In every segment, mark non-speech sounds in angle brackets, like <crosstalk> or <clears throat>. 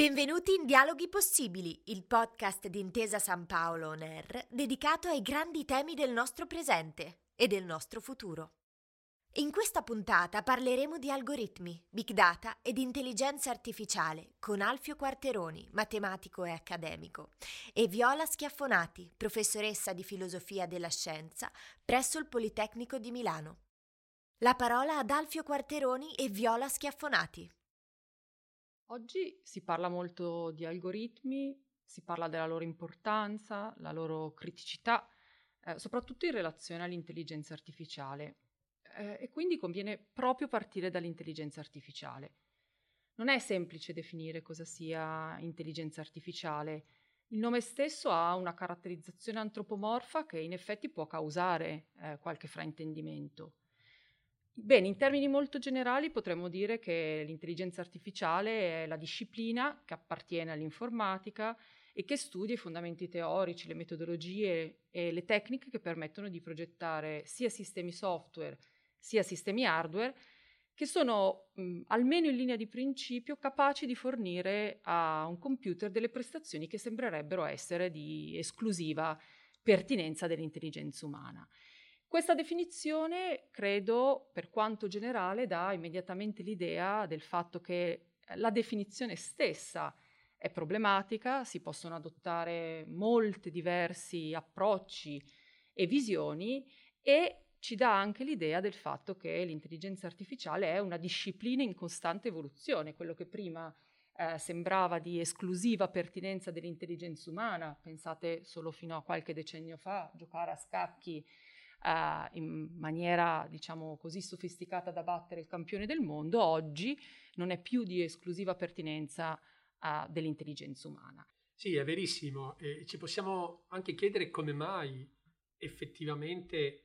Benvenuti in Dialoghi Possibili, il podcast di Intesa San Paolo On Air dedicato ai grandi temi del nostro presente e del nostro futuro. In questa puntata parleremo di algoritmi, big data ed intelligenza artificiale con Alfio Quarteroni, matematico e accademico, e Viola Schiaffonati, professoressa di filosofia della scienza presso il Politecnico di Milano. La parola ad Alfio Quarteroni e Viola Schiaffonati. Oggi si parla molto di algoritmi, si parla della loro importanza, la loro criticità, eh, soprattutto in relazione all'intelligenza artificiale eh, e quindi conviene proprio partire dall'intelligenza artificiale. Non è semplice definire cosa sia intelligenza artificiale. Il nome stesso ha una caratterizzazione antropomorfa che in effetti può causare eh, qualche fraintendimento. Bene, in termini molto generali potremmo dire che l'intelligenza artificiale è la disciplina che appartiene all'informatica e che studia i fondamenti teorici, le metodologie e le tecniche che permettono di progettare sia sistemi software sia sistemi hardware, che sono mh, almeno in linea di principio capaci di fornire a un computer delle prestazioni che sembrerebbero essere di esclusiva pertinenza dell'intelligenza umana. Questa definizione, credo, per quanto generale, dà immediatamente l'idea del fatto che la definizione stessa è problematica, si possono adottare molti diversi approcci e visioni e ci dà anche l'idea del fatto che l'intelligenza artificiale è una disciplina in costante evoluzione, quello che prima eh, sembrava di esclusiva pertinenza dell'intelligenza umana, pensate solo fino a qualche decennio fa, giocare a scacchi eh, in maniera, diciamo così, sofisticata da battere il campione del mondo, oggi non è più di esclusiva pertinenza eh, dell'intelligenza umana. Sì, è verissimo. E ci possiamo anche chiedere come mai effettivamente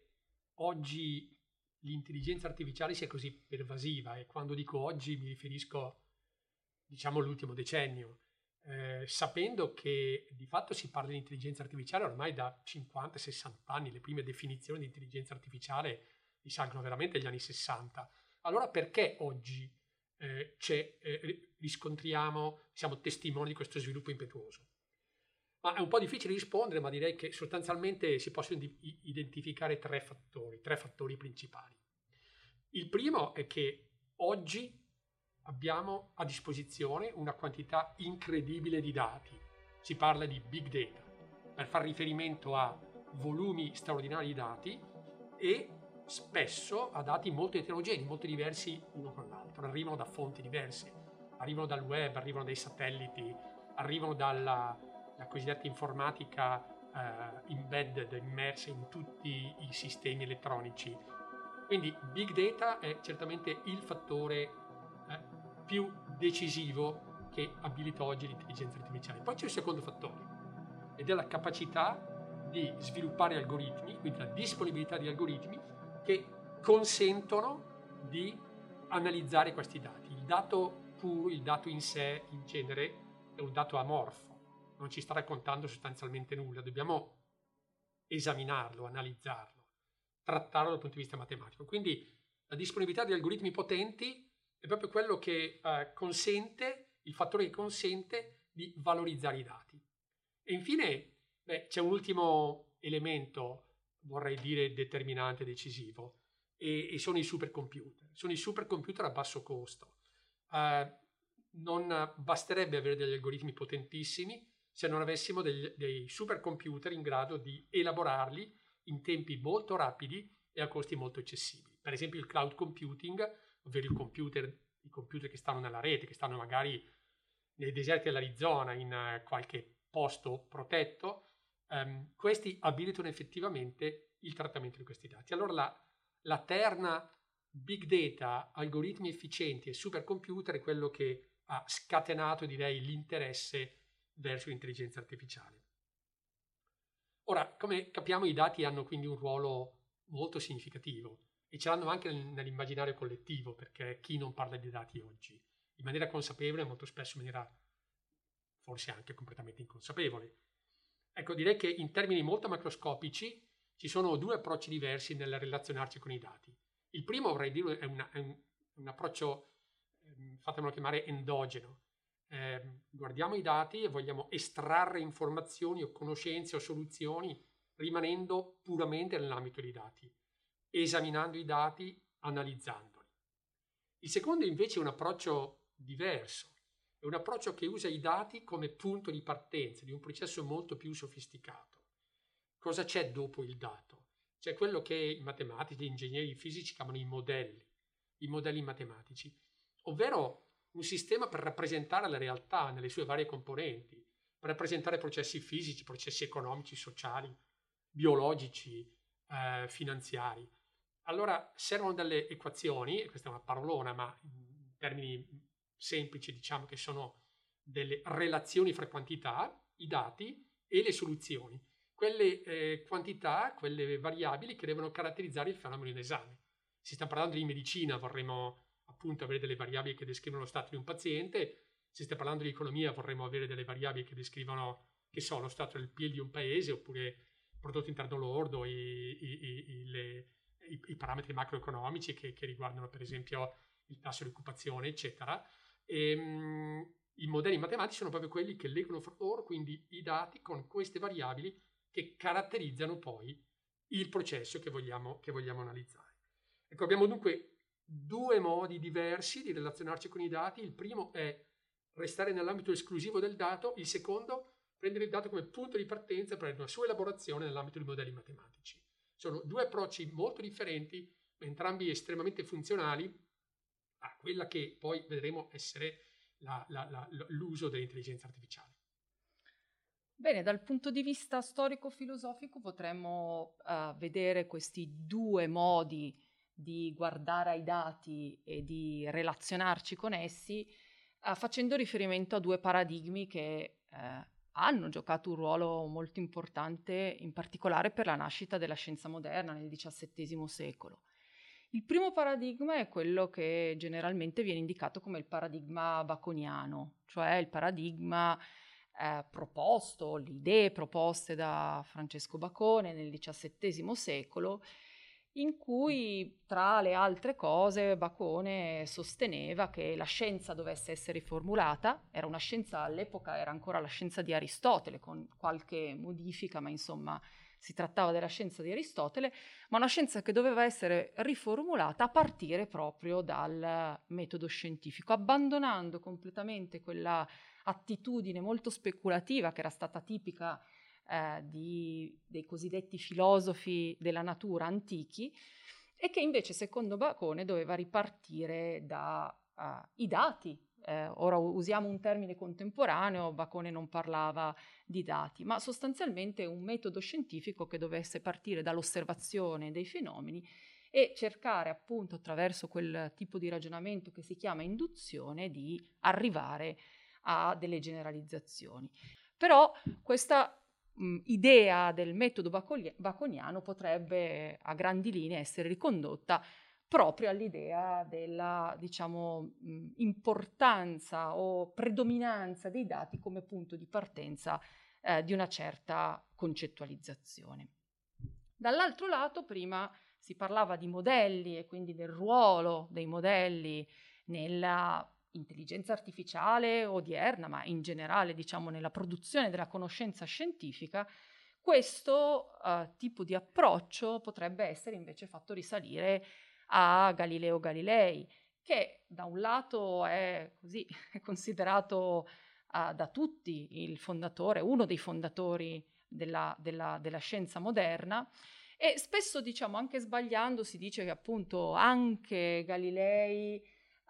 oggi l'intelligenza artificiale sia così pervasiva e quando dico oggi mi riferisco diciamo all'ultimo decennio, eh, sapendo che di fatto si parla di intelligenza artificiale ormai da 50-60 anni, le prime definizioni di intelligenza artificiale risalgono veramente agli anni 60. Allora perché oggi eh, eh, riscontriamo, siamo testimoni di questo sviluppo impetuoso? Ma è un po' difficile rispondere, ma direi che sostanzialmente si possono identificare tre fattori, tre fattori principali. Il primo è che oggi abbiamo a disposizione una quantità incredibile di dati. Si parla di big data, per far riferimento a volumi straordinari di dati e spesso a dati molto eterogenei, molto diversi uno con l'altro. Arrivano da fonti diverse, arrivano dal web, arrivano dai satelliti, arrivano dalla, la cosiddetta informatica uh, embedded, immersa in tutti i sistemi elettronici. Quindi big data è certamente il fattore eh, più decisivo che abilita oggi l'intelligenza artificiale. Poi c'è il secondo fattore ed è la capacità di sviluppare algoritmi, quindi la disponibilità di algoritmi che consentono di analizzare questi dati. Il dato puro, il dato in sé, in genere, è un dato amorfo non ci sta raccontando sostanzialmente nulla, dobbiamo esaminarlo, analizzarlo, trattarlo dal punto di vista matematico. Quindi la disponibilità di algoritmi potenti è proprio quello che eh, consente, il fattore che consente di valorizzare i dati. E infine beh, c'è un ultimo elemento, vorrei dire determinante, decisivo, e, e sono i supercomputer. Sono i supercomputer a basso costo. Eh, non basterebbe avere degli algoritmi potentissimi, se non avessimo degli, dei supercomputer in grado di elaborarli in tempi molto rapidi e a costi molto eccessivi. Per esempio il cloud computing, ovvero computer, i computer che stanno nella rete, che stanno magari nei deserti dell'Arizona, in uh, qualche posto protetto, um, questi abilitano effettivamente il trattamento di questi dati. Allora la, la terna big data, algoritmi efficienti e supercomputer è quello che ha scatenato, direi, l'interesse verso l'intelligenza artificiale. Ora, come capiamo, i dati hanno quindi un ruolo molto significativo e ce l'hanno anche nell'immaginario collettivo, perché chi non parla di dati oggi, in maniera consapevole, molto spesso in maniera forse anche completamente inconsapevole. Ecco, direi che in termini molto macroscopici ci sono due approcci diversi nel relazionarci con i dati. Il primo, vorrei dire, è, una, è un, un, approccio, eh, fatemelo chiamare, endogeno. Eh, guardiamo i dati e vogliamo estrarre informazioni o conoscenze o soluzioni rimanendo puramente nell'ambito dei dati, esaminando i dati, analizzandoli. Il secondo invece è un approccio diverso, è un approccio che usa i dati come punto di partenza di un processo molto più sofisticato. Cosa c'è dopo il dato? C'è quello che i matematici, gli ingegneri fisici chiamano i modelli, i modelli matematici, ovvero un sistema per rappresentare la realtà nelle sue varie componenti, per rappresentare processi fisici, processi economici, sociali, biologici, eh, finanziari. Allora servono delle equazioni, e questa è una parolona, ma in termini semplici diciamo che sono delle relazioni fra quantità, i dati e le soluzioni. Quelle eh, quantità, quelle variabili che devono caratterizzare il fenomeno in esame. Si sta parlando di medicina, vorremmo appunto avere delle variabili che descrivono lo stato di un paziente, si sta parlando di economia, vorremmo avere delle variabili che descrivono, che so, lo stato del PIL di un paese oppure prodotto interno lordo, i, i, i, le, i parametri macroeconomici che, che, riguardano per esempio il tasso di occupazione, eccetera. E, um, I modelli matematici sono proprio quelli che leggono fra loro quindi i dati con queste variabili che caratterizzano poi il processo che vogliamo, che vogliamo analizzare. Ecco, abbiamo dunque due modi diversi di relazionarci con i dati. Il primo è restare nell'ambito esclusivo del dato, il secondo prendere il dato come punto di partenza per una sua elaborazione nell'ambito di modelli matematici. Sono due approcci molto differenti, entrambi estremamente funzionali a quella che poi vedremo essere la, la, la, l'uso dell'intelligenza artificiale. Bene, dal punto di vista storico-filosofico potremmo uh, vedere questi due modi di guardare ai dati e di relazionarci con essi, uh, facendo riferimento a due paradigmi che uh, hanno giocato un ruolo molto importante, in particolare per la nascita della scienza moderna nel XVII secolo. Il primo paradigma è quello che generalmente viene indicato come il paradigma baconiano, cioè il paradigma eh, proposto, le idee proposte da Francesco Bacone nel XVII secolo, in cui tra le altre cose Bacone sosteneva che la scienza dovesse essere riformulata, era una scienza all'epoca, era ancora la scienza di Aristotele con qualche modifica, ma insomma si trattava della scienza di Aristotele, ma una scienza che doveva essere riformulata a partire proprio dal metodo scientifico, abbandonando completamente quella attitudine molto speculativa che era stata tipica eh, di, dei cosiddetti filosofi della natura antichi e che invece secondo Bacone doveva ripartire dai uh, dati. Eh, ora usiamo un termine contemporaneo, Bacone non parlava di dati, ma sostanzialmente un metodo scientifico che dovesse partire dall'osservazione dei fenomeni e cercare appunto attraverso quel tipo di ragionamento che si chiama induzione di arrivare a delle generalizzazioni. Però questa mh, idea del metodo baconiano potrebbe a grandi linee essere ricondotta proprio all'idea della diciamo, mh, importanza o predominanza dei dati come punto di partenza eh, di una certa concettualizzazione. Dall'altro lato, prima si parlava di modelli e quindi del ruolo dei modelli nella intelligenza artificiale odierna, ma in generale diciamo nella produzione della conoscenza scientifica, questo uh, tipo di approccio potrebbe essere invece fatto risalire a Galileo Galilei, che da un lato è così <laughs> è considerato uh, da tutti il fondatore, uno dei fondatori della, della, della scienza moderna, e spesso diciamo anche sbagliando si dice che appunto anche Galilei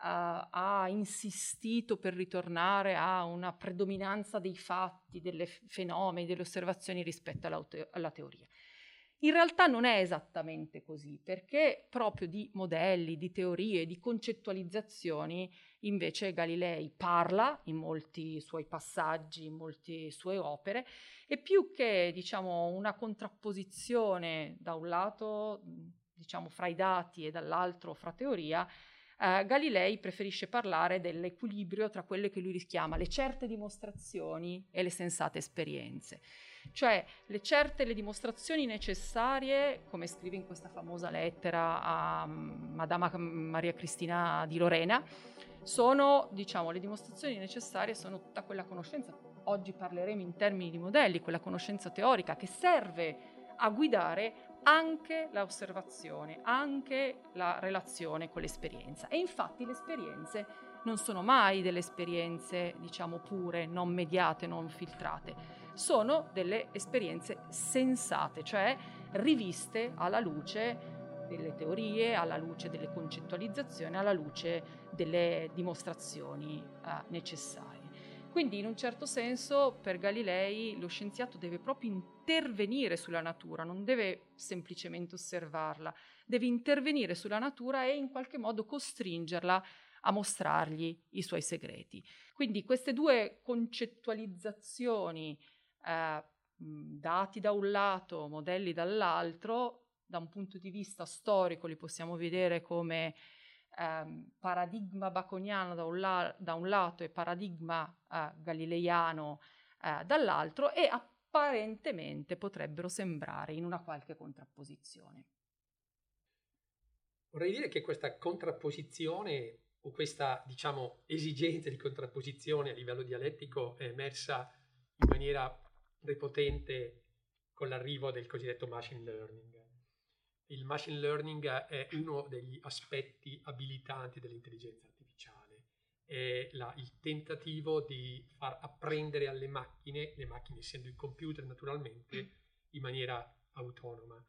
ha insistito per ritornare a una predominanza dei fatti, dei fenomeni, delle osservazioni rispetto alla, te- alla teoria. In realtà non è esattamente così, perché proprio di modelli, di teorie, di concettualizzazioni invece Galilei parla in molti suoi passaggi, in molte sue opere, e più che diciamo una contrapposizione da un lato diciamo fra i dati e dall'altro fra teoria, eh, Galilei preferisce parlare dell'equilibrio tra quelle che lui richiama le certe dimostrazioni e le sensate esperienze. Cioè le certe, le dimostrazioni necessarie, come scrive in questa famosa lettera a mm, Madama Maria Cristina di Lorena, sono, diciamo, le dimostrazioni necessarie sono tutta quella conoscenza. Oggi parleremo in termini di modelli, quella conoscenza teorica che serve a guidare anche l'osservazione, anche la relazione con l'esperienza. E infatti le esperienze non sono mai delle esperienze, diciamo, pure, non mediate, non filtrate, sono delle esperienze sensate, cioè riviste alla luce delle teorie, alla luce delle concettualizzazioni, alla luce delle dimostrazioni eh, necessarie. Quindi in un certo senso per Galilei lo scienziato deve proprio intervenire sulla natura, non deve semplicemente osservarla, deve intervenire sulla natura e in qualche modo costringerla a mostrargli i suoi segreti. Quindi queste due concettualizzazioni, eh, dati da un lato, modelli dall'altro, da un punto di vista storico li possiamo vedere come ehm, paradigma baconiano da un, la- da un, lato e paradigma eh, galileiano eh, dall'altro e apparentemente potrebbero sembrare in una qualche contrapposizione. Vorrei dire che questa contrapposizione o questa, diciamo, esigenza di contrapposizione a livello dialettico è emersa in maniera prepotente con l'arrivo del cosiddetto machine learning il machine learning è uno degli aspetti abilitanti dell'intelligenza artificiale, è la, il tentativo di far apprendere alle macchine, le macchine essendo il computer naturalmente, in maniera autonoma.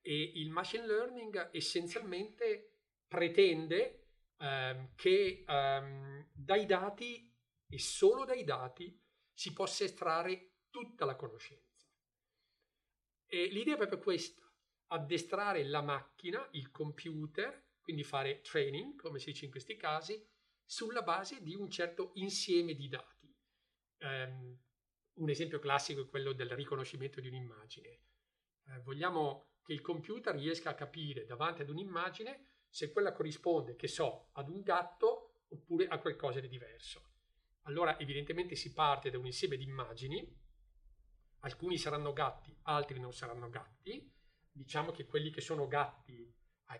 E il machine learning essenzialmente pretende ehm, che ehm, dai dati e solo dai dati si possa estrarre tutta la conoscenza. E l'idea è proprio questa addestrare la macchina, il computer, quindi fare training, come si dice in questi casi, sulla base di un certo insieme di dati. Um, un esempio classico è quello del riconoscimento di un'immagine. Eh, vogliamo che il computer riesca a capire davanti ad un'immagine se quella corrisponde, che so, ad un gatto oppure a qualcosa di diverso. Allora evidentemente si parte da un insieme di immagini, alcuni saranno gatti, altri non saranno gatti, diciamo che quelli che sono gatti,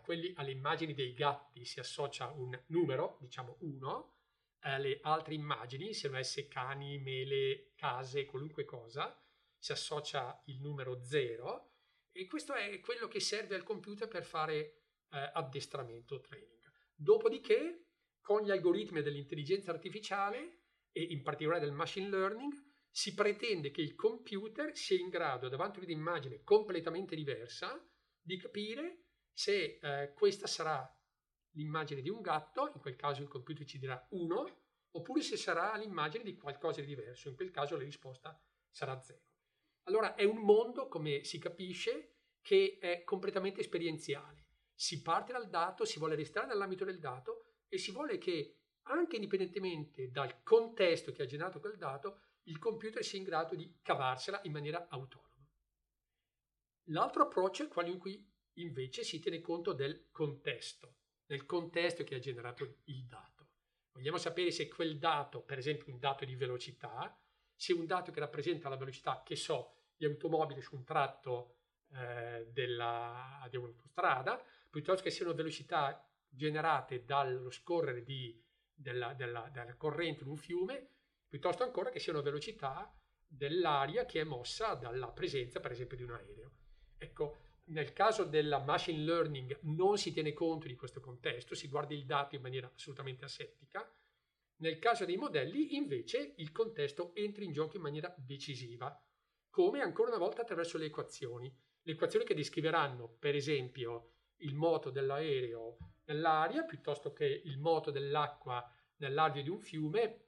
quelli, alle immagini dei gatti si associa un numero, diciamo 1, alle altre immagini, siano esse cani, mele, case, qualunque cosa, si associa il numero 0 e questo è quello che serve al computer per fare eh, addestramento training. Dopodiché, con gli algoritmi dell'intelligenza artificiale e in particolare del machine learning, si pretende che il computer sia in grado, davanti ad un'immagine completamente diversa, di capire se eh, questa sarà l'immagine di un gatto, in quel caso il computer ci dirà 1, oppure se sarà l'immagine di qualcosa di diverso, in quel caso la risposta sarà 0. Allora è un mondo, come si capisce, che è completamente esperienziale. Si parte dal dato, si vuole restare nell'ambito del dato e si vuole che, anche indipendentemente dal contesto che ha generato quel dato, il computer sia in grado di cavarsela in maniera autonoma. L'altro approccio è quello in cui invece si tiene conto del contesto, del contesto che ha generato il dato. Vogliamo sapere se quel dato, per esempio un dato di velocità, se un dato che rappresenta la velocità, che so, di automobili su un tratto eh, della, di un'autostrada, piuttosto che siano velocità generate dallo scorrere di, della, della, della corrente in un fiume, piuttosto ancora che siano velocità dell'aria che è mossa dalla presenza, per esempio, di un aereo. Ecco, nel caso della machine learning non si tiene conto di questo contesto, si guarda il dato in maniera assolutamente asettica. Nel caso dei modelli, invece, il contesto entra in gioco in maniera decisiva, come ancora una volta attraverso le equazioni. Le equazioni che descriveranno, per esempio, il moto dell'aereo nell'aria, piuttosto che il moto dell'acqua nell'alveo di un fiume,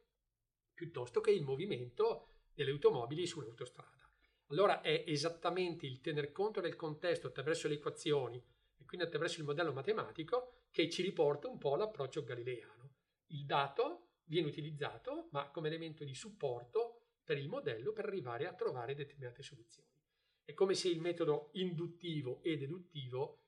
piuttosto che il movimento delle automobili su un'autostrada. Allora è esattamente il tener conto del contesto attraverso le equazioni e quindi attraverso il modello matematico che ci riporta un po' all'approccio galileiano. Il dato viene utilizzato ma come elemento di supporto per il modello per arrivare a trovare determinate soluzioni. È come se il metodo induttivo e deduttivo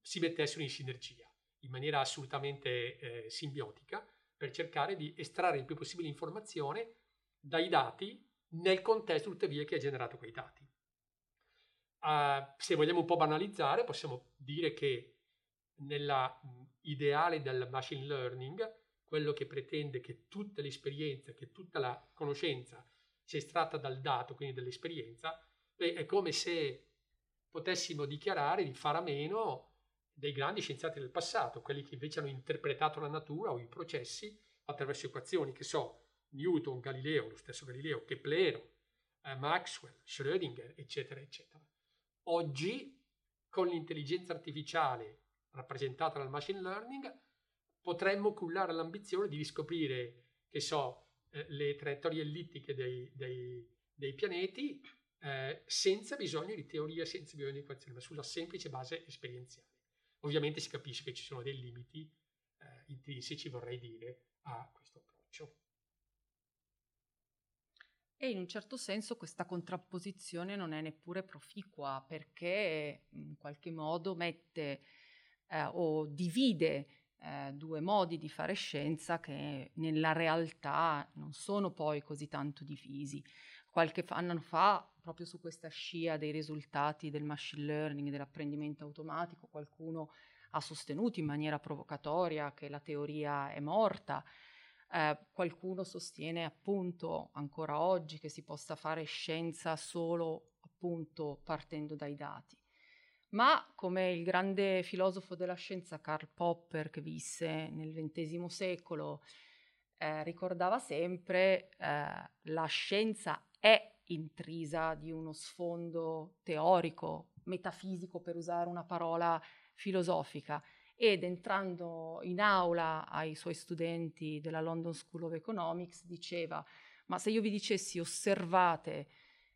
si mettessero in sinergia, in maniera assolutamente eh, simbiotica, per cercare di estrarre il più possibile informazione dai dati nel contesto tuttavia che ha generato quei dati. Uh, se vogliamo un po' banalizzare, possiamo dire che nell'ideale del machine learning, quello che pretende che tutta l'esperienza, che tutta la conoscenza sia estratta dal dato, quindi dall'esperienza, è come se potessimo dichiarare di fare a meno dei grandi scienziati del passato, quelli che invece hanno interpretato la natura o i processi attraverso equazioni, che so, Newton, Galileo, lo stesso Galileo, Keplero, eh, Maxwell, Schrödinger, eccetera, eccetera. Oggi, con l'intelligenza artificiale rappresentata dal machine learning, potremmo cullare l'ambizione di riscoprire, che so, eh, le traiettorie ellittiche dei, dei, dei pianeti eh, senza bisogno di teoria, senza bisogno di equazioni, ma sulla semplice base esperienziale. Ovviamente si capisce che ci sono dei limiti eh, intrinseci, vorrei dire, a questo approccio. E in un certo senso questa contrapposizione non è neppure proficua perché in qualche modo mette eh, o divide eh, due modi di fare scienza che nella realtà non sono poi così tanto divisi. Qualche anno fa, proprio su questa scia dei risultati del machine learning, dell'apprendimento automatico, qualcuno ha sostenuto in maniera provocatoria che la teoria è morta, eh, qualcuno sostiene appunto ancora oggi che si possa fare scienza solo appunto partendo dai dati. Ma come il grande filosofo della scienza Karl Popper che visse nel XX secolo eh, ricordava sempre, eh, la scienza è intrisa di uno sfondo teorico, metafisico per usare una parola filosofica ed entrando in aula ai suoi studenti della London School of Economics diceva ma se io vi dicessi osservate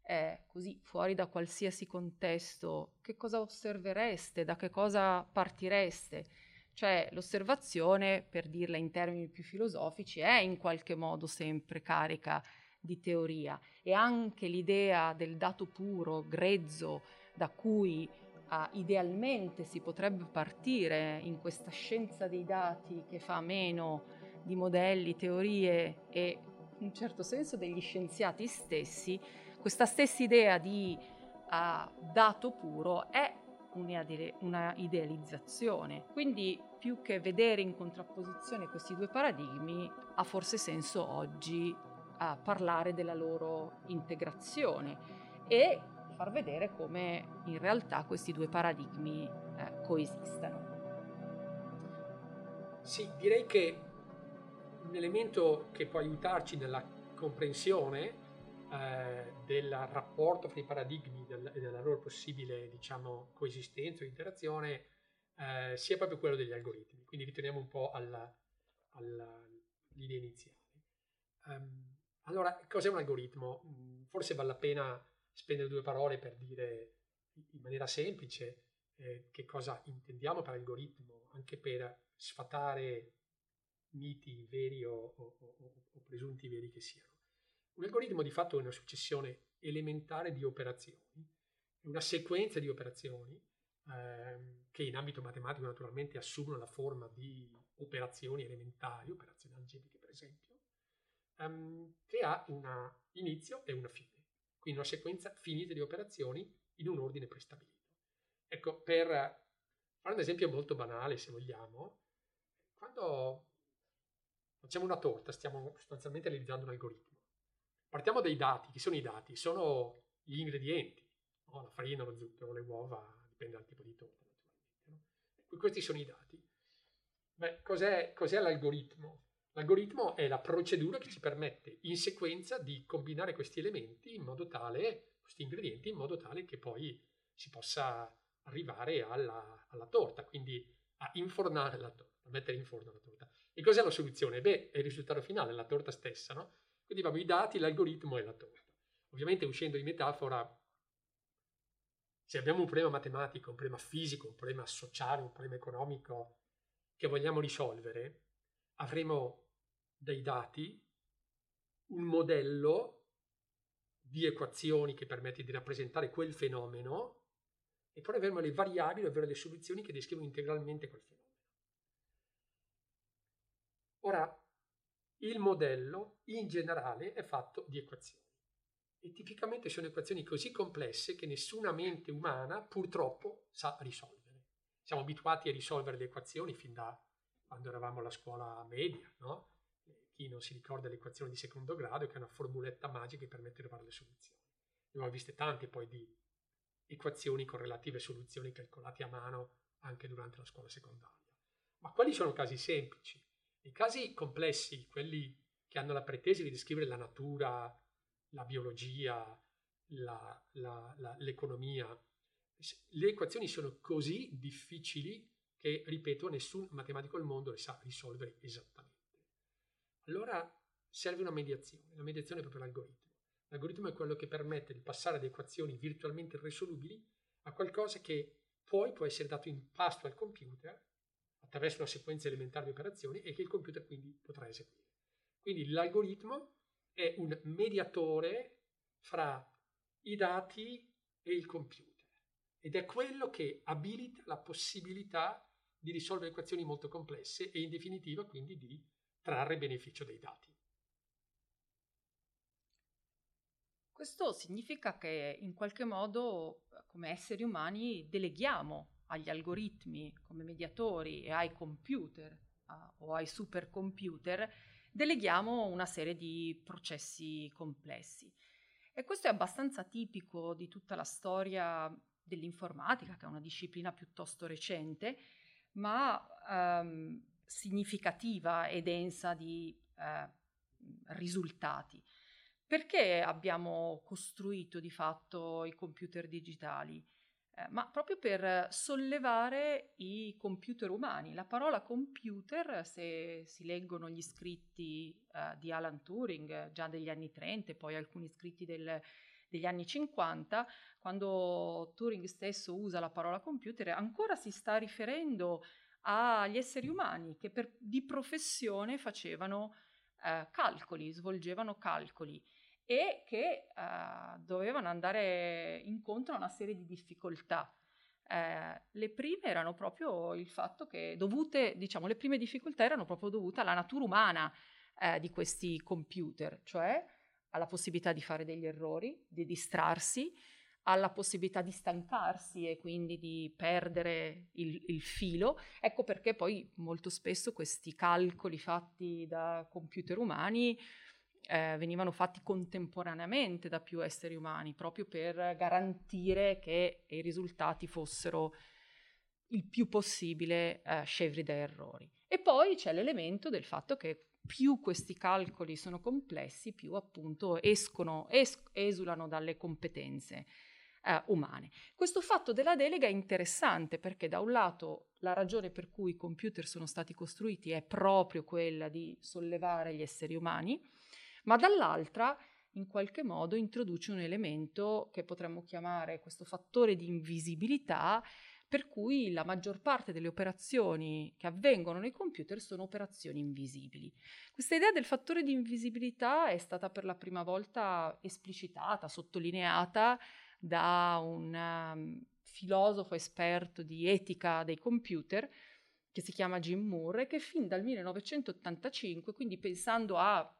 eh, così fuori da qualsiasi contesto, che cosa osservereste, da che cosa partireste? Cioè l'osservazione, per dirla in termini più filosofici, è in qualche modo sempre carica teoria e anche l'idea del dato puro, grezzo, da cui uh, idealmente si potrebbe partire in questa scienza dei dati che fa meno di modelli, teorie e in un certo senso degli scienziati stessi, questa stessa idea di uh, dato puro è una idealizzazione. Quindi più che vedere in contrapposizione questi due paradigmi, ha forse senso oggi uh, parlare della loro integrazione e far vedere come in realtà questi due paradigmi eh, coesistano. Sì, direi che un elemento che può aiutarci nella comprensione eh, del rapporto fra i paradigmi del, e della loro possibile diciamo, coesistenza o interazione eh, sia proprio quello degli algoritmi. Quindi ritorniamo un po' alla, alla linea iniziale. Um, allora, cos'è un algoritmo? Mm, forse vale la pena spendere due parole per dire in maniera semplice eh, che cosa intendiamo per algoritmo, anche per sfatare miti veri o, o, o, o presunti veri che siano. Un algoritmo di fatto è una successione elementare di operazioni, una sequenza di operazioni ehm, che in ambito matematico naturalmente assumono la forma di operazioni elementari, operazioni algebriche per esempio, ehm, che ha un inizio e una fine quindi una sequenza finita di operazioni in un ordine prestabilito. Ecco, per fare un esempio molto banale, se vogliamo, quando facciamo una torta stiamo sostanzialmente realizzando un algoritmo. Partiamo dai dati. Chi sono i dati? Sono gli ingredienti, no? la farina, lo zucchero, le uova, dipende dal tipo di torta naturalmente. No? Questi sono i dati. Beh, cos'è, cos'è l'algoritmo? L'algoritmo è la procedura che ci permette in sequenza di combinare questi elementi in modo tale, questi ingredienti, in modo tale che poi si possa arrivare alla, alla torta, quindi a infornare la torta, a mettere in forno la torta. E cos'è la soluzione? Beh, è il risultato finale, la torta stessa, no? Quindi abbiamo i dati, l'algoritmo e la torta. Ovviamente uscendo di metafora, se abbiamo un problema matematico, un problema fisico, un problema sociale, un problema economico che vogliamo risolvere, avremo dai dati un modello di equazioni che permette di rappresentare quel fenomeno e poi avremo le variabili, ovvero le soluzioni che descrivono integralmente quel fenomeno. Ora, il modello in generale è fatto di equazioni e tipicamente sono equazioni così complesse che nessuna mente umana purtroppo sa risolvere. Siamo abituati a risolvere le equazioni fin da quando eravamo alla scuola media, no? Chi non si ricorda le equazioni di secondo grado, che è una formuletta magica che permette di fare le soluzioni. Ne abbiamo viste tante poi di equazioni con relative soluzioni calcolate a mano anche durante la scuola secondaria. Ma quali sono casi semplici? I casi complessi, quelli che hanno la pretesa di descrivere la natura, la biologia, la, la, la, l'economia, le equazioni sono così difficili che, ripeto, nessun matematico al mondo le sa risolvere esattamente. Allora serve una mediazione, la mediazione è proprio l'algoritmo. L'algoritmo è quello che permette di passare da equazioni virtualmente irrisolubili a qualcosa che poi può essere dato in pasto al computer attraverso una sequenza elementare di operazioni e che il computer quindi potrà eseguire. Quindi l'algoritmo è un mediatore fra i dati e il computer ed è quello che abilita la possibilità di risolvere equazioni molto complesse e in definitiva quindi di trarre beneficio dai dati. Questo significa che in qualche modo come esseri umani deleghiamo agli algoritmi come mediatori e ai computer a, o ai supercomputer, deleghiamo una serie di processi complessi. E questo è abbastanza tipico di tutta la storia dell'informatica, che è una disciplina piuttosto recente, ma ehm, significativa e densa di eh, risultati. Perché abbiamo costruito di fatto i computer digitali? Eh, ma proprio per sollevare i computer umani. La parola computer, se si leggono gli scritti eh, di Alan Turing già degli anni 30 e poi alcuni scritti del, degli anni 50, quando Turing stesso usa la parola computer, ancora si sta riferendo agli esseri umani che per, di professione facevano eh, calcoli, svolgevano calcoli e che uh, dovevano andare incontro a una serie di difficoltà. Eh, le prime erano proprio il fatto che dovute, diciamo, le prime difficoltà erano proprio dovute alla natura umana eh, di questi computer, cioè alla possibilità di fare degli errori, di distrarsi, alla possibilità di stancarsi e quindi di perdere il, il, filo. Ecco perché poi molto spesso questi calcoli fatti da computer umani eh, venivano fatti contemporaneamente da più esseri umani, proprio per garantire che i risultati fossero il più possibile eh, scevri da errori. E poi c'è l'elemento del fatto che più questi calcoli sono complessi, più appunto escono, es- esulano dalle competenze eh, umane. Questo fatto della delega è interessante perché da un lato la ragione per cui i computer sono stati costruiti è proprio quella di sollevare gli esseri umani, ma dall'altra in qualche modo introduce un elemento che potremmo chiamare questo fattore di invisibilità per cui la maggior parte delle operazioni che avvengono nei computer sono operazioni invisibili. Questa idea del fattore di invisibilità è stata per la prima volta esplicitata, sottolineata da un um, filosofo esperto di etica dei computer che si chiama Jim Moore che fin dal 1985, quindi pensando a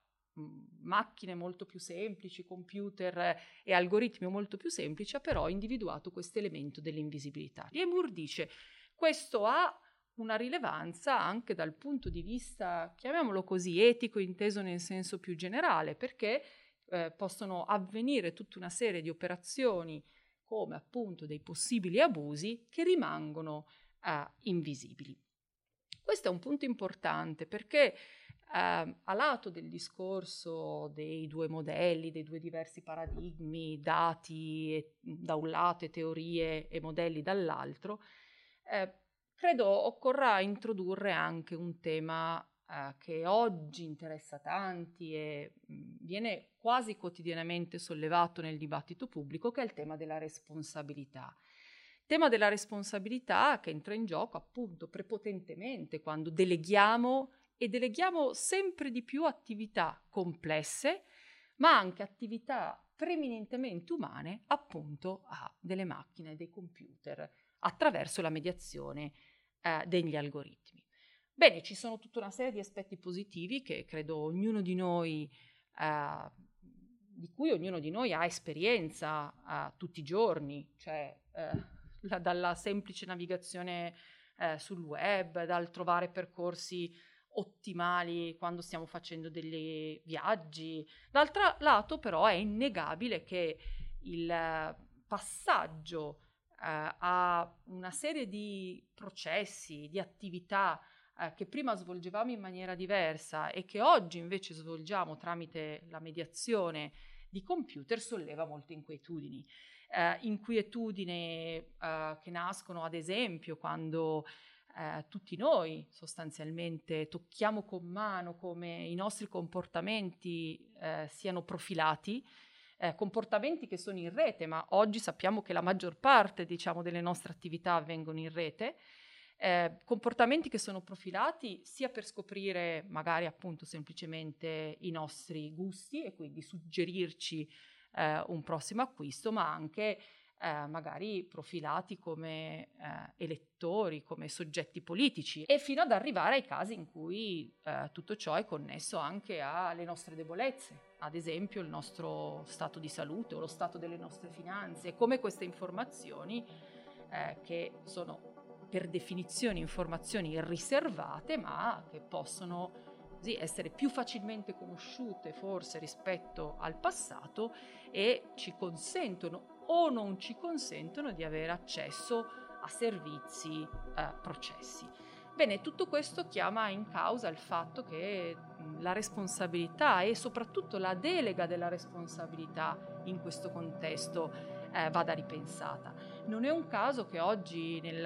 macchine molto più semplici, computer e algoritmi molto più semplici, ha però individuato questo elemento dell'invisibilità. E Moore dice questo ha una rilevanza anche dal punto di vista, chiamiamolo così, etico inteso nel senso più generale, perché eh, possono avvenire tutta una serie di operazioni come appunto dei possibili abusi che rimangono eh, invisibili. Questo è un punto importante perché Uh, a lato del discorso dei due modelli, dei due diversi paradigmi, dati e, da un lato e teorie e modelli dall'altro, eh, credo occorra introdurre anche un tema eh, che oggi interessa tanti e mh, viene quasi quotidianamente sollevato nel dibattito pubblico, che è il tema della responsabilità. Il tema della responsabilità che entra in gioco appunto prepotentemente quando deleghiamo e deleghiamo sempre di più attività complesse, ma anche attività preminentemente umane appunto a delle macchine, dei computer, attraverso la mediazione eh, degli algoritmi. Bene, ci sono tutta una serie di aspetti positivi che credo ognuno di noi, eh, di cui ognuno di noi ha esperienza eh, tutti i giorni, cioè eh, la, dalla semplice navigazione eh, sul web, dal trovare percorsi ottimali quando stiamo facendo dei viaggi. D'altro lato però è innegabile che il passaggio eh, a una serie di processi, di attività eh, che prima svolgevamo in maniera diversa e che oggi invece svolgiamo tramite la mediazione di computer solleva molte inquietudini. Eh, inquietudini eh, che nascono ad esempio quando eh, tutti noi sostanzialmente tocchiamo con mano come i nostri comportamenti eh, siano profilati, eh, comportamenti che sono in rete, ma oggi sappiamo che la maggior parte diciamo, delle nostre attività avvengono in rete eh, comportamenti che sono profilati sia per scoprire magari appunto semplicemente i nostri gusti e quindi suggerirci eh, un prossimo acquisto, ma anche eh, magari profilati come eh, elettori, come soggetti politici e fino ad arrivare ai casi in cui eh, tutto ciò è connesso anche alle nostre debolezze, ad esempio il nostro stato di salute o lo stato delle nostre finanze, come queste informazioni eh, che sono per definizione informazioni riservate, ma che possono così, essere più facilmente conosciute forse rispetto al passato e ci consentono o non ci consentono di avere accesso a servizi, eh, processi. Bene, tutto questo chiama in causa il fatto che la responsabilità e soprattutto la delega della responsabilità in questo contesto eh, vada ripensata. Non è un caso che oggi nel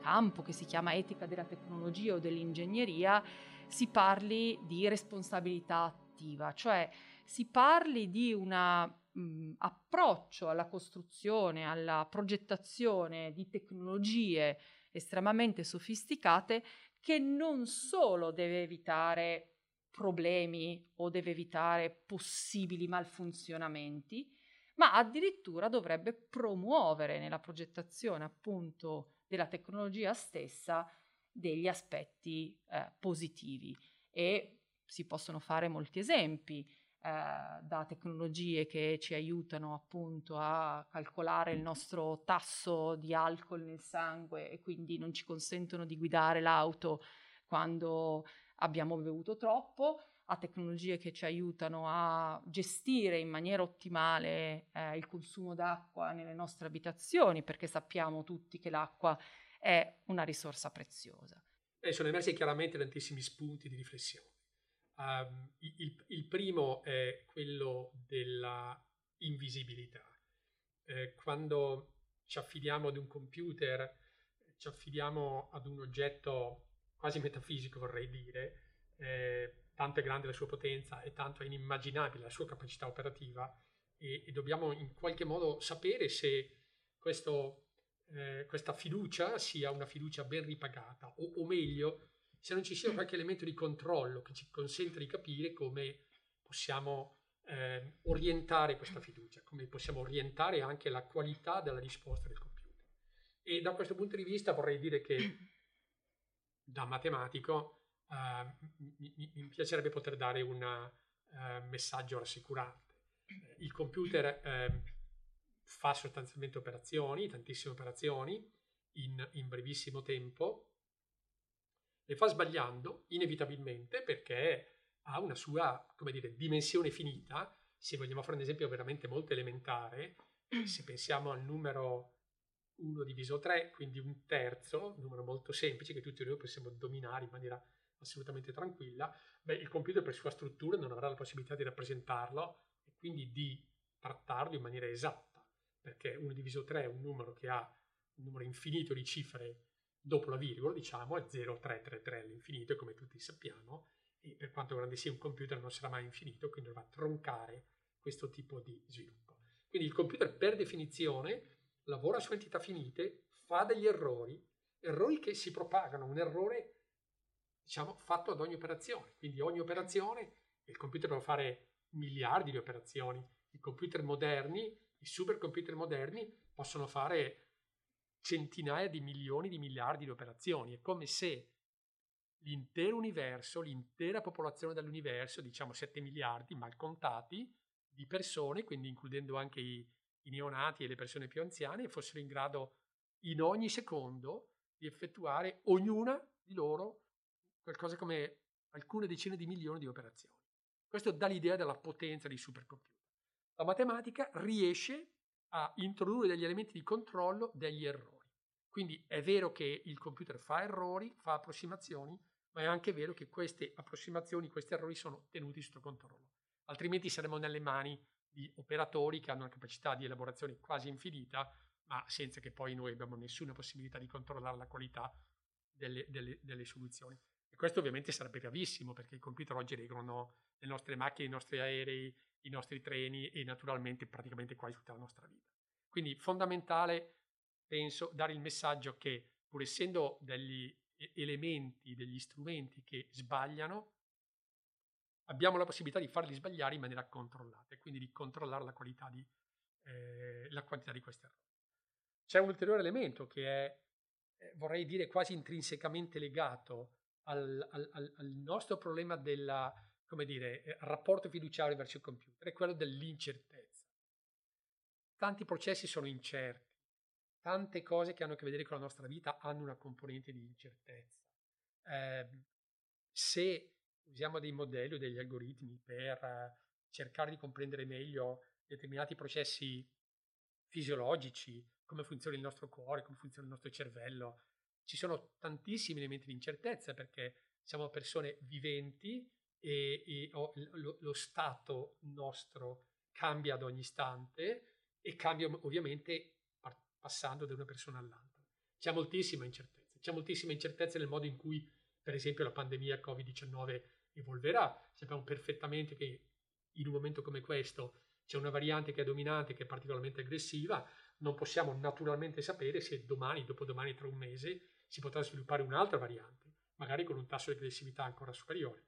campo che si chiama etica della tecnologia o dell'ingegneria si parli di responsabilità attiva, cioè si parli di un approccio alla costruzione, alla progettazione di tecnologie estremamente sofisticate che non solo deve evitare problemi o deve evitare possibili malfunzionamenti, ma addirittura dovrebbe promuovere nella progettazione appunto della tecnologia stessa degli aspetti eh, positivi. E si possono fare molti esempi eh, da tecnologie che ci aiutano appunto a calcolare il nostro tasso di alcol nel sangue e quindi non ci consentono di guidare l'auto quando abbiamo bevuto troppo a tecnologie che ci aiutano a gestire in maniera ottimale eh, il consumo d'acqua nelle nostre abitazioni, perché sappiamo tutti che l'acqua è una risorsa preziosa. E sono emersi chiaramente tantissimi spunti di riflessione. Um, il, il, primo è quello della invisibilità. Eh, quando ci affidiamo ad un computer, ci affidiamo ad un oggetto quasi metafisico, vorrei dire, eh, tanto è grande la sua potenza e tanto è inimmaginabile la sua capacità operativa e, e dobbiamo in qualche modo sapere se questo, eh, questa fiducia sia una fiducia ben ripagata o, o, meglio se non ci sia qualche elemento di controllo che ci consenta di capire come possiamo eh, orientare questa fiducia, come possiamo orientare anche la qualità della risposta del computer. E da questo punto di vista vorrei dire che <clears throat> da matematico mi, mi, piacerebbe poter dare un uh, messaggio rassicurante. Il computer uh, fa sostanzialmente operazioni, tantissime operazioni, in, in brevissimo tempo, le fa sbagliando inevitabilmente perché ha una sua, come dire, dimensione finita. Se vogliamo fare un esempio veramente molto elementare, se pensiamo al numero 1 diviso 3, quindi un terzo, un numero molto semplice che tutti noi possiamo dominare in maniera assolutamente tranquilla, beh, il computer per sua struttura non avrà la possibilità di rappresentarlo e quindi di trattarlo in maniera esatta, perché 1 diviso 3 è un numero che ha un numero infinito di cifre dopo la virgola, diciamo, è 0333 all'infinito, come tutti sappiamo, e per quanto grande sia un computer non sarà mai infinito, quindi dovrà troncare questo tipo di sviluppo. Quindi il computer per definizione lavora su entità finite, fa degli errori, errori che si propagano, un errore diciamo, fatto ad ogni operazione. Quindi ogni operazione il computer può fare miliardi di operazioni. I computer moderni, i supercomputer moderni possono fare centinaia di milioni di miliardi di operazioni. È come se l'intero universo, l'intera popolazione dell'universo, diciamo 7 miliardi mal contati, di persone, quindi includendo anche i, i neonati e le persone più anziane, fossero in grado in ogni secondo di effettuare ognuna di loro qualcosa come alcune decine di milioni di operazioni. Questo dà l'idea della potenza dei supercomputer. La matematica riesce a introdurre degli elementi di controllo degli errori. Quindi è vero che il computer fa errori, fa approssimazioni, ma è anche vero che queste approssimazioni, questi errori sono tenuti sotto controllo. Altrimenti saremmo nelle mani di operatori che hanno una capacità di elaborazione quasi infinita, ma senza che poi noi abbiamo nessuna possibilità di controllare la qualità delle, delle, delle soluzioni. E questo ovviamente sarebbe gravissimo perché i computer oggi regolano le nostre macchine, i nostri aerei, i nostri treni e naturalmente praticamente quasi tutta la nostra vita. Quindi fondamentale, penso, dare il messaggio che pur essendo degli elementi, degli strumenti che sbagliano, abbiamo la possibilità di farli sbagliare in maniera controllata e quindi di controllare la qualità di, eh, la quantità di questi errori. C'è un ulteriore elemento che è, eh, vorrei dire, quasi intrinsecamente legato al, al, al nostro problema del eh, rapporto fiduciario verso il computer, è quello dell'incertezza. Tanti processi sono incerti, tante cose che hanno a che vedere con la nostra vita hanno una componente di incertezza. Eh, se usiamo dei modelli o degli algoritmi per uh, cercare di comprendere meglio determinati processi fisiologici, come funziona il nostro cuore, come funziona il nostro cervello. Ci sono tantissimi elementi di incertezza perché siamo persone viventi e, e lo, lo, stato nostro cambia ad ogni istante e cambia ovviamente passando da una persona all'altra. C'è moltissima incertezza, c'è moltissima incertezza nel modo in cui, per esempio, la pandemia Covid-19 evolverà. Sappiamo perfettamente che in un momento come questo c'è una variante che è dominante, che è particolarmente aggressiva, non possiamo naturalmente sapere se domani, dopodomani, tra un mese, si potrà sviluppare un'altra variante, magari con un tasso di aggressività ancora superiore.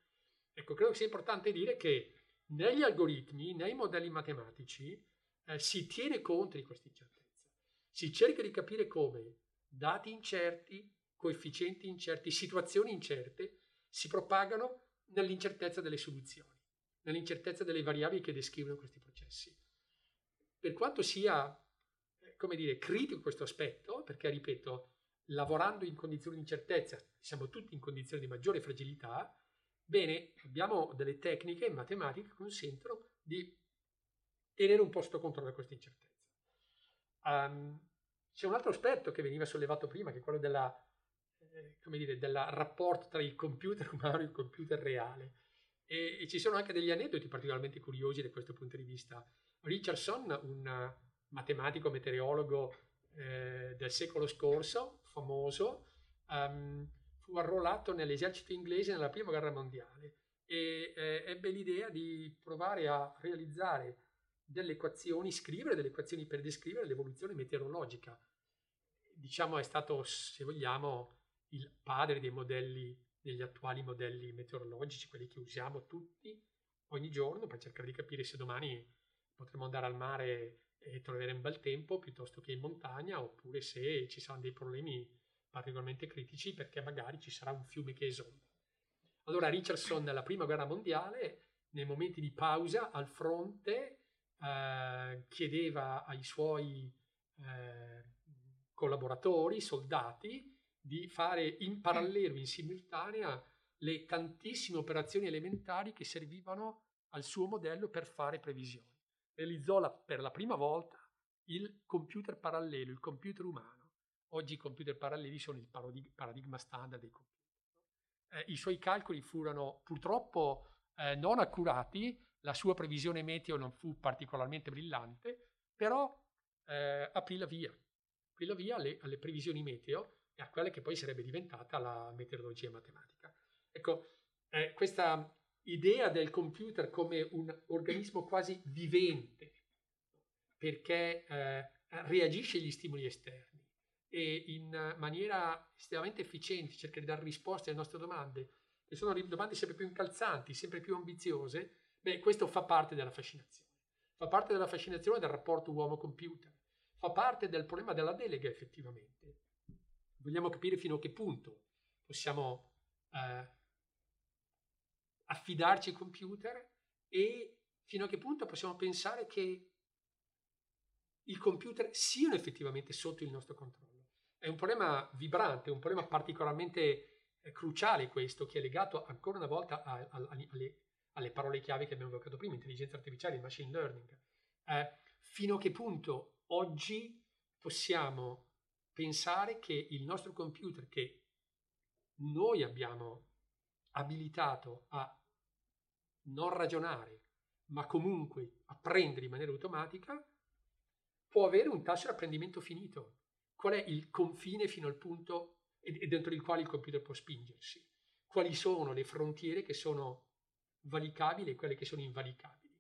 Ecco, credo sia importante dire che negli algoritmi, nei modelli matematici, eh, si tiene conto di questa incertezza. Si cerca di capire come dati incerti, coefficienti incerti, situazioni incerte si propagano nell'incertezza delle soluzioni, nell'incertezza delle variabili che descrivono questi processi. Per quanto sia, eh, come dire, critico questo aspetto, perché, ripeto, lavorando in condizioni di incertezza, siamo tutti in condizioni di maggiore fragilità, bene, abbiamo delle tecniche in matematica che consentono di tenere un po' sotto controllo questa incertezza. Um, c'è un altro aspetto che veniva sollevato prima, che è quello della eh, dire, del rapporto tra il computer <laughs> umano e il computer reale. E, e, ci sono anche degli aneddoti particolarmente curiosi da questo punto di vista. Richardson, un matematico meteorologo eh, del secolo scorso, famoso, um, fu arruolato nell'esercito inglese nella prima guerra mondiale e eh, ebbe l'idea di provare a realizzare delle equazioni, scrivere delle equazioni per descrivere l'evoluzione meteorologica. Diciamo è stato, se vogliamo, il padre dei modelli, degli attuali modelli meteorologici, quelli che usiamo tutti ogni giorno per cercare di capire se domani potremo andare al mare e trovare un bel tempo piuttosto che in montagna oppure se ci saranno dei problemi particolarmente critici perché magari ci sarà un fiume che esonda. Allora Richardson nella prima guerra mondiale, nei momenti di pausa al fronte, eh, chiedeva ai suoi eh, collaboratori, soldati, di fare in parallelo, in simultanea, le tantissime operazioni elementari che servivano al suo modello per fare previsioni. Realizzò la, per la prima volta il computer parallelo, il computer umano. Oggi i computer paralleli sono il paradigma standard dei computer. Eh, I suoi calcoli furono purtroppo eh, non accurati, la sua previsione meteo non fu particolarmente brillante, però eh, aprì la via, aprì la via alle, alle previsioni meteo e a quella che poi sarebbe diventata la meteorologia matematica. Ecco, eh, questa idea del computer come un organismo quasi vivente, perché eh, reagisce agli stimoli esterni e in maniera estremamente efficiente cerca di dare risposte alle nostre domande, che sono domande sempre più incalzanti, sempre più ambiziose, Beh, questo fa parte della fascinazione. Fa parte della fascinazione del rapporto uomo-computer. Fa parte del problema della delega, effettivamente. Vogliamo capire fino a che punto possiamo eh, affidarci ai computer e fino a che punto possiamo pensare che il computer siano effettivamente sotto il nostro controllo. È un problema vibrante, un problema particolarmente eh, cruciale questo, che è legato ancora una volta a, a, a, alle, alle, parole chiave che abbiamo evocato prima, intelligenza artificiale, machine learning. Eh, fino a che punto oggi possiamo pensare che il nostro computer, che noi abbiamo abilitato a non ragionare, ma comunque apprendere in maniera automatica, può avere un tasso di apprendimento finito. Qual è il confine fino al punto dentro il quale il computer può spingersi? Quali sono le frontiere che sono valicabili e quelle che sono invalicabili?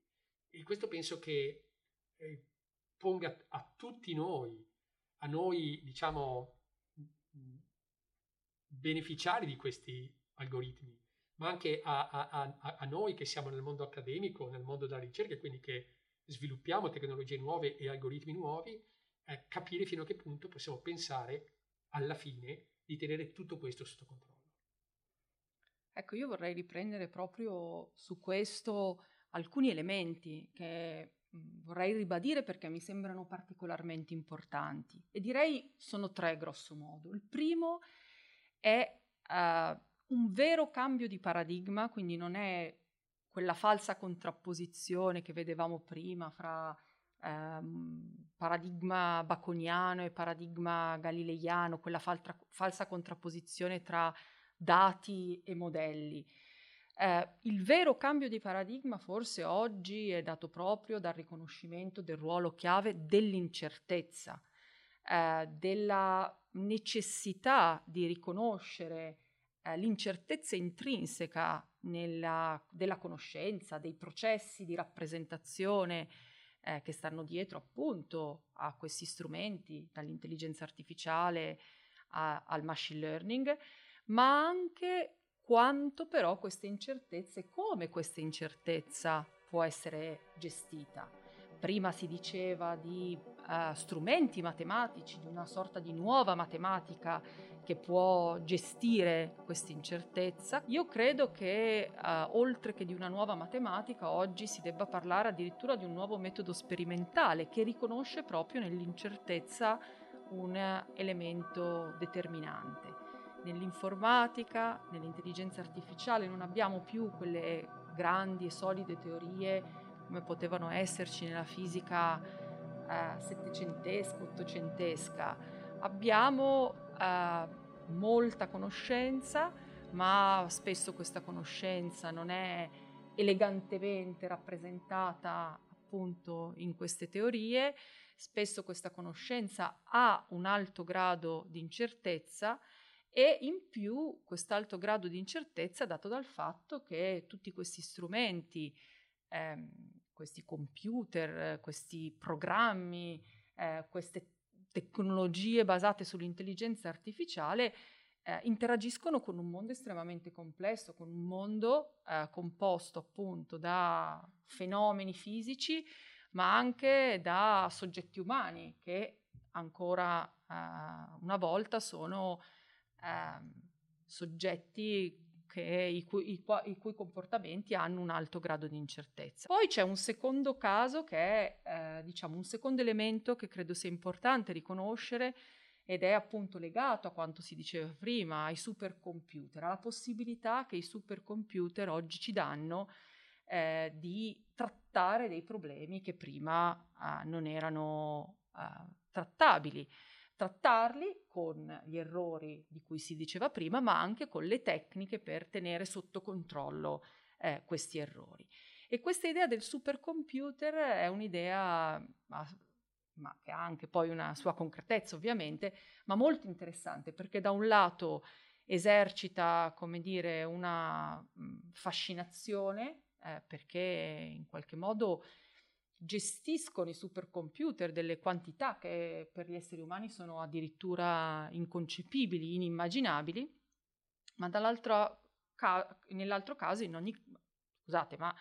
E questo penso che eh, ponga a tutti noi, a noi diciamo beneficiari di questi algoritmi, ma anche a, a, a, a, noi che siamo nel mondo accademico, nel mondo della ricerca, quindi che sviluppiamo tecnologie nuove e algoritmi nuovi, eh, capire fino a che punto possiamo pensare alla fine di tenere tutto questo sotto controllo. Ecco, io vorrei riprendere proprio su questo alcuni elementi che vorrei ribadire perché mi sembrano particolarmente importanti e direi sono tre grosso modo. Il primo è uh, un vero cambio di paradigma, quindi non è quella falsa contrapposizione che vedevamo prima fra ehm, paradigma baconiano e paradigma galileiano, quella faltra, falsa contrapposizione tra dati e modelli. Eh, il vero cambio di paradigma forse oggi è dato proprio dal riconoscimento del ruolo chiave dell'incertezza, eh, della necessità di riconoscere eh, l'incertezza intrinseca nella, della conoscenza, dei processi di rappresentazione eh, che stanno dietro appunto a questi strumenti, dall'intelligenza artificiale a, al machine learning, ma anche quanto però queste incertezze, come questa incertezza può essere gestita. Prima si diceva di uh, strumenti matematici, di una sorta di nuova matematica che può gestire questa incertezza. Io credo che uh, oltre che di una nuova matematica oggi si debba parlare addirittura di un nuovo metodo sperimentale che riconosce proprio nell'incertezza un elemento determinante. Nell'informatica, nell'intelligenza artificiale non abbiamo più quelle grandi e solide teorie come potevano esserci nella fisica eh, settecentesca, ottocentesca. Abbiamo molta conoscenza, ma spesso questa conoscenza non è elegantemente rappresentata appunto in queste teorie, spesso questa conoscenza ha un alto grado di incertezza e in più quest'alto grado di incertezza è dato dal fatto che tutti questi strumenti, ehm, questi computer, questi programmi, eh, queste tecnologie basate sull'intelligenza artificiale eh, interagiscono con un mondo estremamente complesso, con un mondo eh, composto appunto da fenomeni fisici, ma anche da soggetti umani che ancora eh, una volta sono ehm, soggetti i, cui, i, i, cui, comportamenti hanno un alto grado di incertezza. Poi c'è un secondo caso che è, eh, diciamo, un secondo elemento che credo sia importante riconoscere ed è appunto legato a quanto si diceva prima, ai supercomputer, alla possibilità che i supercomputer oggi ci danno eh, di trattare dei problemi che prima eh, non erano eh, trattabili trattarli con gli errori di cui si diceva prima, ma anche con le tecniche per tenere sotto controllo eh, questi errori. E questa idea del supercomputer è un'idea, ma, ma che ha anche poi una sua concretezza ovviamente, ma molto interessante perché da un lato esercita, come dire, una mh, fascinazione eh, perché in qualche modo gestiscono i supercomputer delle quantità che per gli esseri umani sono addirittura inconcepibili, inimmaginabili, ma dall'altro ca- nell'altro caso, in ogni, scusate, ma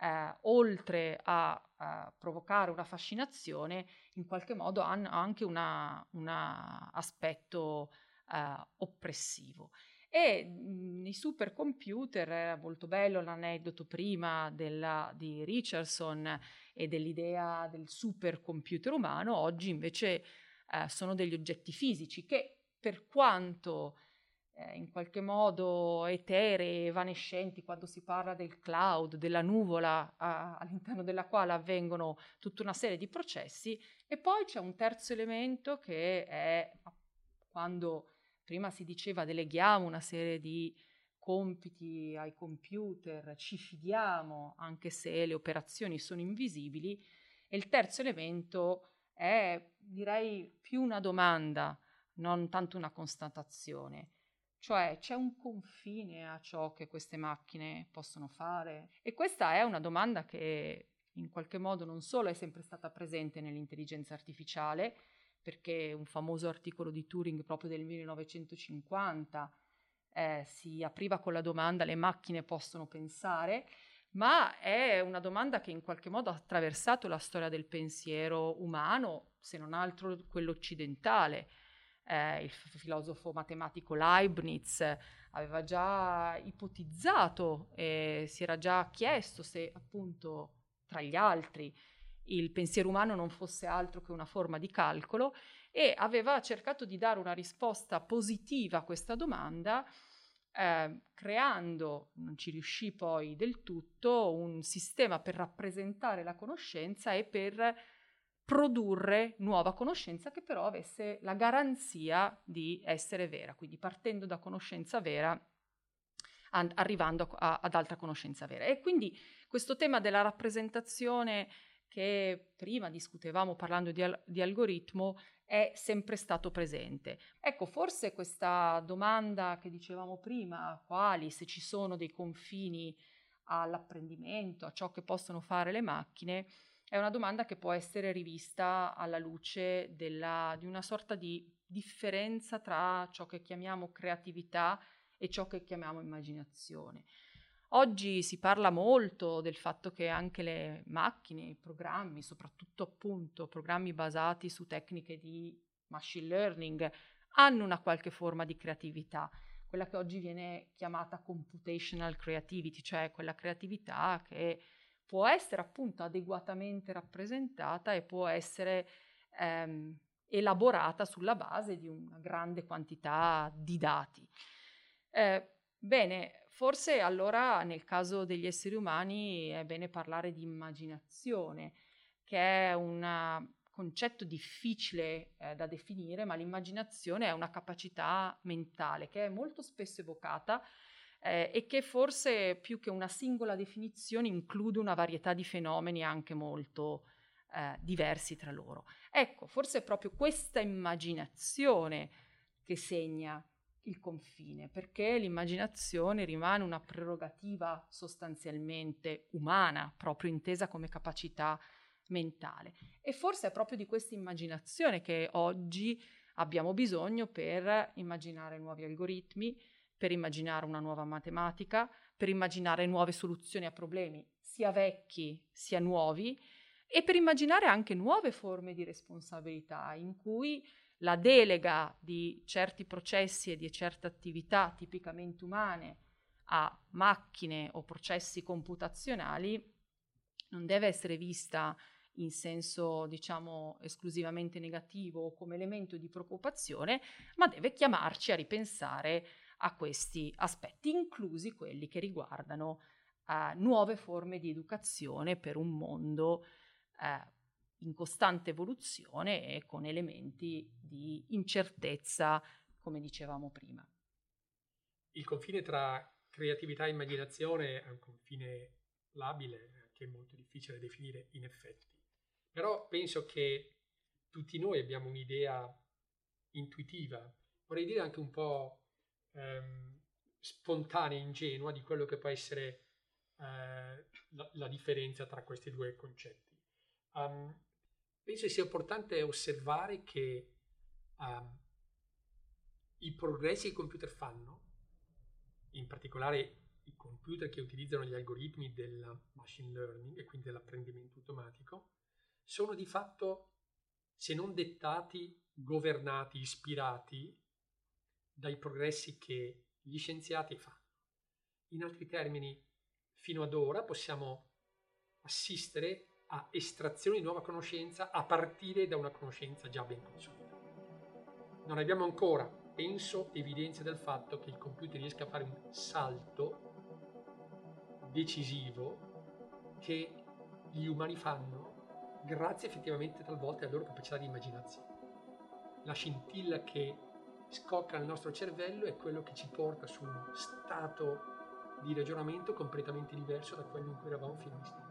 eh, oltre a, a, provocare una fascinazione, in qualche modo hanno anche un aspetto eh, oppressivo. E mh, i supercomputer, era molto bello l'aneddoto prima della, di Richardson e dell'idea del supercomputer umano, oggi invece eh, sono degli oggetti fisici che per quanto eh, in qualche modo eterei, evanescenti, quando si parla del cloud, della nuvola a, all'interno della quale avvengono tutta una serie di processi, e poi c'è un terzo elemento che è quando prima si diceva deleghiamo una serie di compiti ai computer, ci fidiamo anche se le operazioni sono invisibili, e il terzo elemento è direi più una domanda, non tanto una constatazione. Cioè c'è un confine a ciò che queste macchine possono fare? E questa è una domanda che in qualche modo non solo è sempre stata presente nell'intelligenza artificiale, perché un famoso articolo di Turing proprio del 1950 eh, si apriva con la domanda le macchine possono pensare, ma è una domanda che in qualche modo ha attraversato la storia del pensiero umano, se non altro quello occidentale. Eh, il filosofo matematico Leibniz aveva già ipotizzato e si era già chiesto se appunto tra gli altri il pensiero umano non fosse altro che una forma di calcolo e aveva cercato di dare una risposta positiva a questa domanda eh, creando, non ci riuscì poi del tutto, un sistema per rappresentare la conoscenza e per produrre nuova conoscenza che però avesse la garanzia di essere vera, quindi partendo da conoscenza vera and- arrivando a- ad altra conoscenza vera. E quindi questo tema della rappresentazione che prima discutevamo parlando di, al- di algoritmo è sempre stato presente. Ecco, forse questa domanda che dicevamo prima, quali, se ci sono dei confini all'apprendimento, a ciò che possono fare le macchine, è una domanda che può essere rivista alla luce della, di una sorta di differenza tra ciò che chiamiamo creatività e ciò che chiamiamo immaginazione. Oggi si parla molto del fatto che anche le macchine, i programmi, soprattutto appunto programmi basati su tecniche di machine learning, hanno una qualche forma di creatività, quella che oggi viene chiamata computational creativity, cioè quella creatività che può essere appunto adeguatamente rappresentata e può essere ehm, elaborata sulla base di una grande quantità di dati. Eh, bene, forse allora nel caso degli esseri umani è bene parlare di immaginazione, che è un concetto difficile eh, da definire, ma l'immaginazione è una capacità mentale che è molto spesso evocata eh, e che forse più che una singola definizione include una varietà di fenomeni anche molto eh, diversi tra loro. Ecco, forse è proprio questa immaginazione che segna il confine, perché l'immaginazione rimane una prerogativa sostanzialmente umana, proprio intesa come capacità mentale. E forse è proprio di questa immaginazione che oggi abbiamo bisogno per immaginare nuovi algoritmi, per immaginare una nuova matematica, per immaginare nuove soluzioni a problemi, sia vecchi sia nuovi, e per immaginare anche nuove forme di responsabilità in cui la delega di certi processi e di certe attività tipicamente umane a macchine o processi computazionali non deve essere vista in senso diciamo esclusivamente negativo o come elemento di preoccupazione, ma deve chiamarci a ripensare a questi aspetti, inclusi quelli che riguardano eh, nuove forme di educazione per un mondo eh, in costante evoluzione e con elementi di incertezza, come dicevamo prima. Il confine tra creatività e immaginazione è un confine labile che è molto difficile da definire in effetti. Però penso che tutti noi abbiamo un'idea intuitiva, vorrei dire anche un po' ehm, spontanea ingenua di quello che può essere eh, la, la, differenza tra questi due concetti. Um, penso sia importante osservare che um, i progressi che i computer fanno, in particolare i computer che utilizzano gli algoritmi del machine learning e quindi dell'apprendimento automatico sono di fatto, se non dettati, governati, ispirati dai progressi che gli scienziati fanno. In altri termini, fino ad ora possiamo assistere a estrazione di nuova conoscenza a partire da una conoscenza già ben consolidata. Non abbiamo ancora, penso, evidenza del fatto che il computer riesca a fare un salto decisivo che gli umani fanno grazie effettivamente talvolta alla loro capacità di immaginazione. La scintilla che scocca nel nostro cervello è quello che ci porta su uno stato di ragionamento completamente diverso da quello in cui eravamo fino all'istante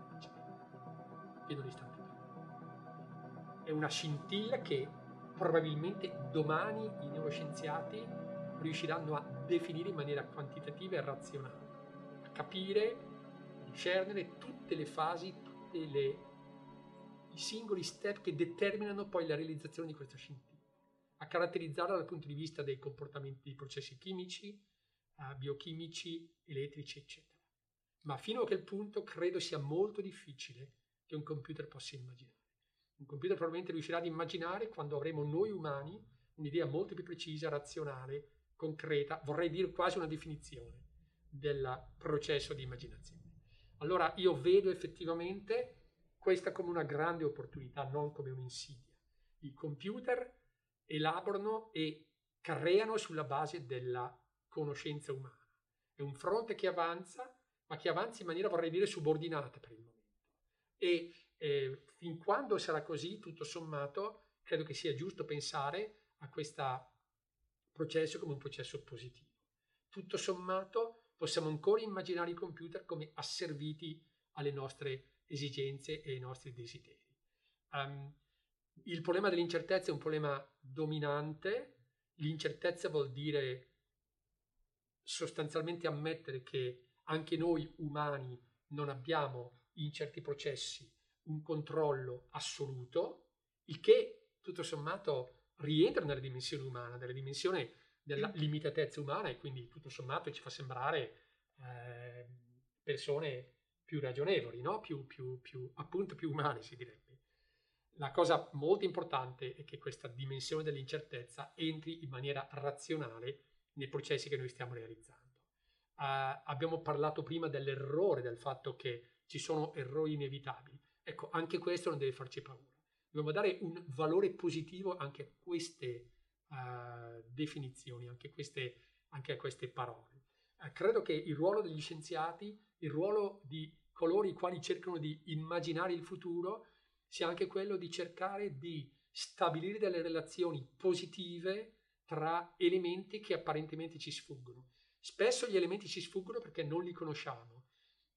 fino all'istante prima. È una scintilla che probabilmente domani i neuroscienziati riusciranno a definire in maniera quantitativa e razionale, a capire, a discernere tutte le fasi, tutti i singoli step che determinano poi la realizzazione di questa scintilla a caratterizzarla dal punto di vista dei comportamenti dei processi chimici, uh, biochimici, elettrici, eccetera. Ma fino a quel punto credo sia molto difficile che un computer possa immaginare. Un computer probabilmente riuscirà ad immaginare quando avremo noi umani un'idea molto più precisa, razionale, concreta, vorrei dire quasi una definizione del processo di immaginazione. Allora io vedo effettivamente questa come una grande opportunità, non come un'insidia. Il computer elaborano e creano sulla base della conoscenza umana. È un fronte che avanza, ma che avanza in maniera, vorrei dire, subordinata per il momento. E eh, fin quando sarà così, tutto sommato, credo che sia giusto pensare a questo processo come un processo positivo. Tutto sommato, possiamo ancora immaginare i computer come asserviti alle nostre esigenze e ai nostri desideri. Um, il problema dell'incertezza è un problema dominante. L'incertezza vuol dire sostanzialmente ammettere che anche noi umani non abbiamo in certi processi un controllo assoluto, il che tutto sommato rientra nella dimensione umana, nella dimensione della limitatezza umana e quindi tutto sommato ci fa sembrare eh, persone più ragionevoli, no? più, più, più, appunto più umane si direbbe la cosa molto importante è che questa dimensione dell'incertezza entri in maniera razionale nei processi che noi stiamo realizzando. Uh, abbiamo parlato prima dell'errore, del fatto che ci sono errori inevitabili. Ecco, anche questo non deve farci paura. Dobbiamo dare un valore positivo anche a queste uh, definizioni, anche, queste, anche, a queste parole. Uh, credo che il ruolo degli scienziati, il ruolo di coloro i quali cercano di immaginare il futuro, sia anche quello di cercare di stabilire delle relazioni positive tra elementi che apparentemente ci sfuggono. Spesso gli elementi ci sfuggono perché non li conosciamo.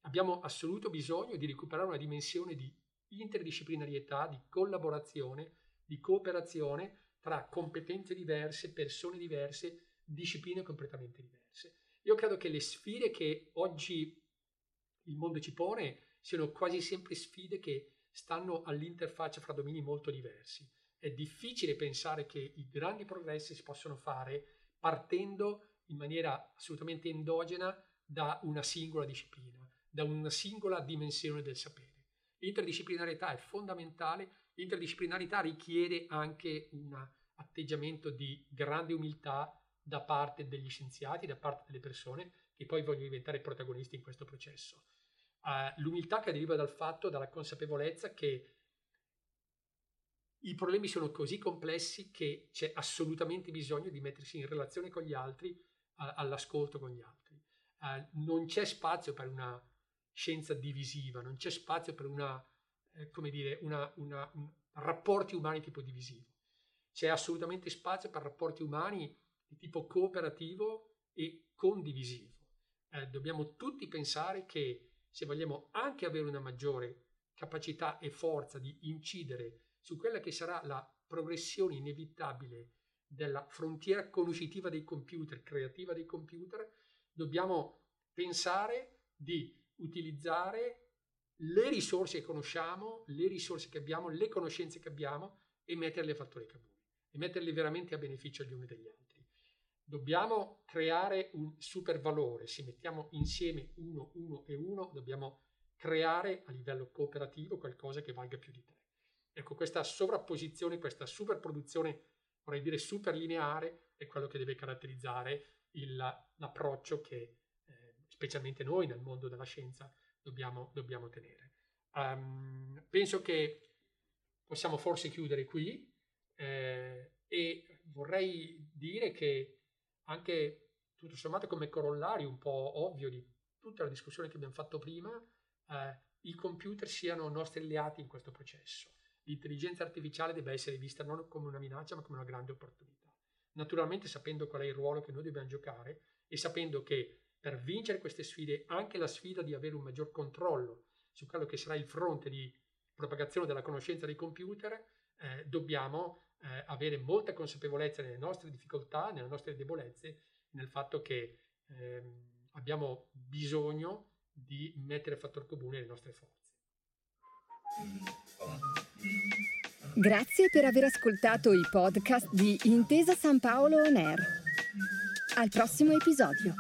Abbiamo assoluto bisogno di recuperare una dimensione di interdisciplinarietà, di collaborazione, di cooperazione tra competenze diverse, persone diverse, discipline completamente diverse. Io credo che le sfide che oggi il mondo ci pone siano quasi sempre sfide che stanno all'interfaccia fra domini molto diversi. È difficile pensare che i grandi progressi si possono fare partendo in maniera assolutamente endogena da una singola disciplina, da una singola dimensione del sapere. L'interdisciplinarietà è fondamentale, l'interdisciplinarità richiede anche un atteggiamento di grande umiltà da parte degli scienziati, da parte delle persone che poi vogliono diventare protagonisti in questo processo uh, l'umiltà che deriva dal fatto, dalla consapevolezza che i problemi sono così complessi che c'è assolutamente bisogno di mettersi in relazione con gli altri, uh, all'ascolto con gli altri. Uh, non c'è spazio per una scienza divisiva, non c'è spazio per una, eh, come dire, una, una, un, rapporti umani tipo divisivo. C'è assolutamente spazio per rapporti umani di tipo cooperativo e condivisivo. Eh, dobbiamo tutti pensare che se vogliamo anche avere una maggiore capacità e forza di incidere su quella che sarà la progressione inevitabile della frontiera conoscitiva dei computer, creativa dei computer, dobbiamo pensare di utilizzare le risorse che conosciamo, le risorse che abbiamo, le conoscenze che abbiamo e metterle a fattore comune e metterle veramente a beneficio gli uni degli altri. dobbiamo creare un super valore, se mettiamo insieme uno, uno e uno, dobbiamo creare a livello cooperativo qualcosa che valga più di tre. Ecco, questa sovrapposizione, questa superproduzione, vorrei dire super lineare, è quello che deve caratterizzare il, l'approccio che specialmente noi nel mondo della scienza dobbiamo, dobbiamo tenere. Um, penso che possiamo forse chiudere qui eh, e vorrei dire che anche tutto sommato come corollario un po' ovvio di tutta la discussione che abbiamo fatto prima, eh, i computer siano nostri alleati in questo processo. L'intelligenza artificiale deve essere vista non come una minaccia ma come una grande opportunità. Naturalmente sapendo qual è il ruolo che noi dobbiamo giocare e sapendo che per vincere queste sfide, anche la sfida di avere un maggior controllo su quello che sarà il fronte di propagazione della conoscenza dei computer, eh, dobbiamo eh, avere molta consapevolezza nelle nostre difficoltà, nelle nostre debolezze, nel fatto che eh, abbiamo bisogno di mettere a fattor comune le nostre forze. Grazie per aver ascoltato i podcast di Intesa San Paolo On Air. Al prossimo episodio.